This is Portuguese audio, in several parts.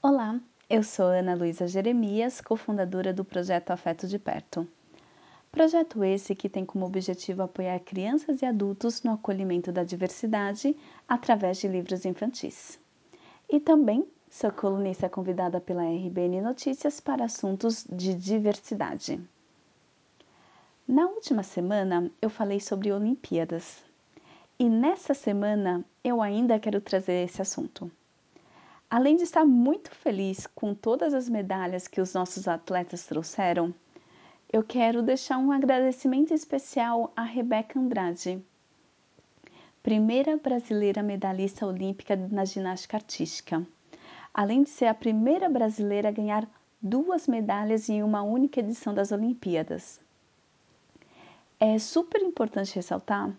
Olá, eu sou Ana Luísa Jeremias, cofundadora do projeto Afeto de Perto. Projeto esse que tem como objetivo apoiar crianças e adultos no acolhimento da diversidade através de livros infantis. E também sou colunista convidada pela RBN Notícias para assuntos de diversidade. Na última semana eu falei sobre Olimpíadas. E nessa semana eu ainda quero trazer esse assunto. Além de estar muito feliz com todas as medalhas que os nossos atletas trouxeram, eu quero deixar um agradecimento especial a Rebeca Andrade, primeira brasileira medalhista olímpica na ginástica artística, além de ser a primeira brasileira a ganhar duas medalhas em uma única edição das Olimpíadas. É super importante ressaltar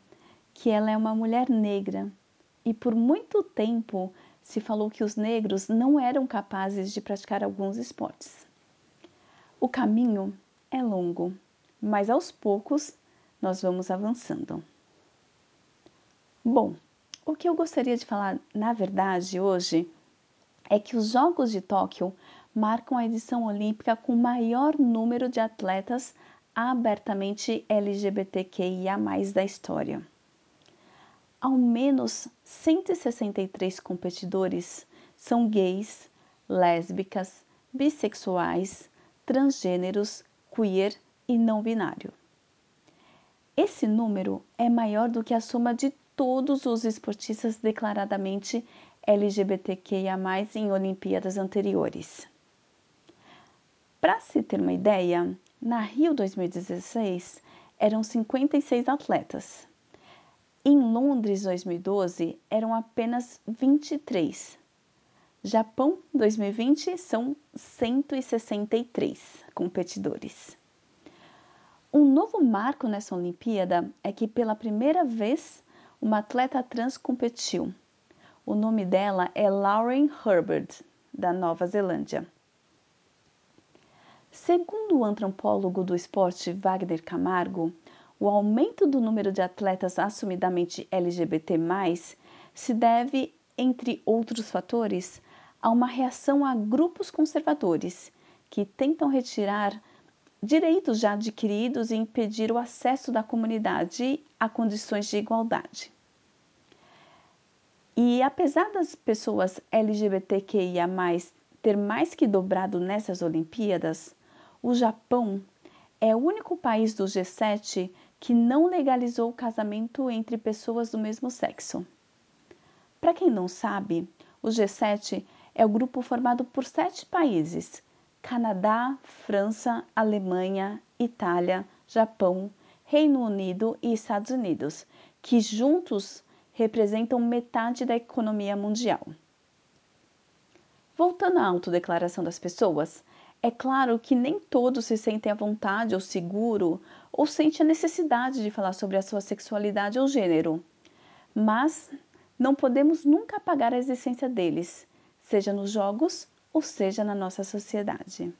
que ela é uma mulher negra e por muito tempo se falou que os negros não eram capazes de praticar alguns esportes. O caminho é longo, mas aos poucos nós vamos avançando. Bom, o que eu gostaria de falar, na verdade, hoje é que os Jogos de Tóquio marcam a edição olímpica com o maior número de atletas abertamente LGBTQIA da história ao menos 163 competidores são gays, lésbicas, bissexuais, transgêneros, queer e não binário. Esse número é maior do que a soma de todos os esportistas declaradamente LGBTQIA, em Olimpíadas anteriores. Para se ter uma ideia, na Rio 2016 eram 56 atletas. Em Londres 2012 eram apenas 23. Japão 2020 são 163 competidores. Um novo marco nessa Olimpíada é que pela primeira vez uma atleta trans competiu. O nome dela é Lauren Herbert, da Nova Zelândia. Segundo o antropólogo do esporte Wagner Camargo, o aumento do número de atletas assumidamente LGBT, se deve, entre outros fatores, a uma reação a grupos conservadores que tentam retirar direitos já adquiridos e impedir o acesso da comunidade a condições de igualdade. E apesar das pessoas LGBTQIA, ter mais que dobrado nessas Olimpíadas, o Japão é o único país do G7 que não legalizou o casamento entre pessoas do mesmo sexo. Para quem não sabe, o G7 é o grupo formado por sete países: Canadá, França, Alemanha, Itália, Japão, Reino Unido e Estados Unidos, que juntos representam metade da economia mundial. Voltando à autodeclaração das pessoas, é claro que nem todos se sentem à vontade ou seguro ou sente a necessidade de falar sobre a sua sexualidade ou gênero. Mas não podemos nunca apagar a existência deles, seja nos jogos ou seja na nossa sociedade.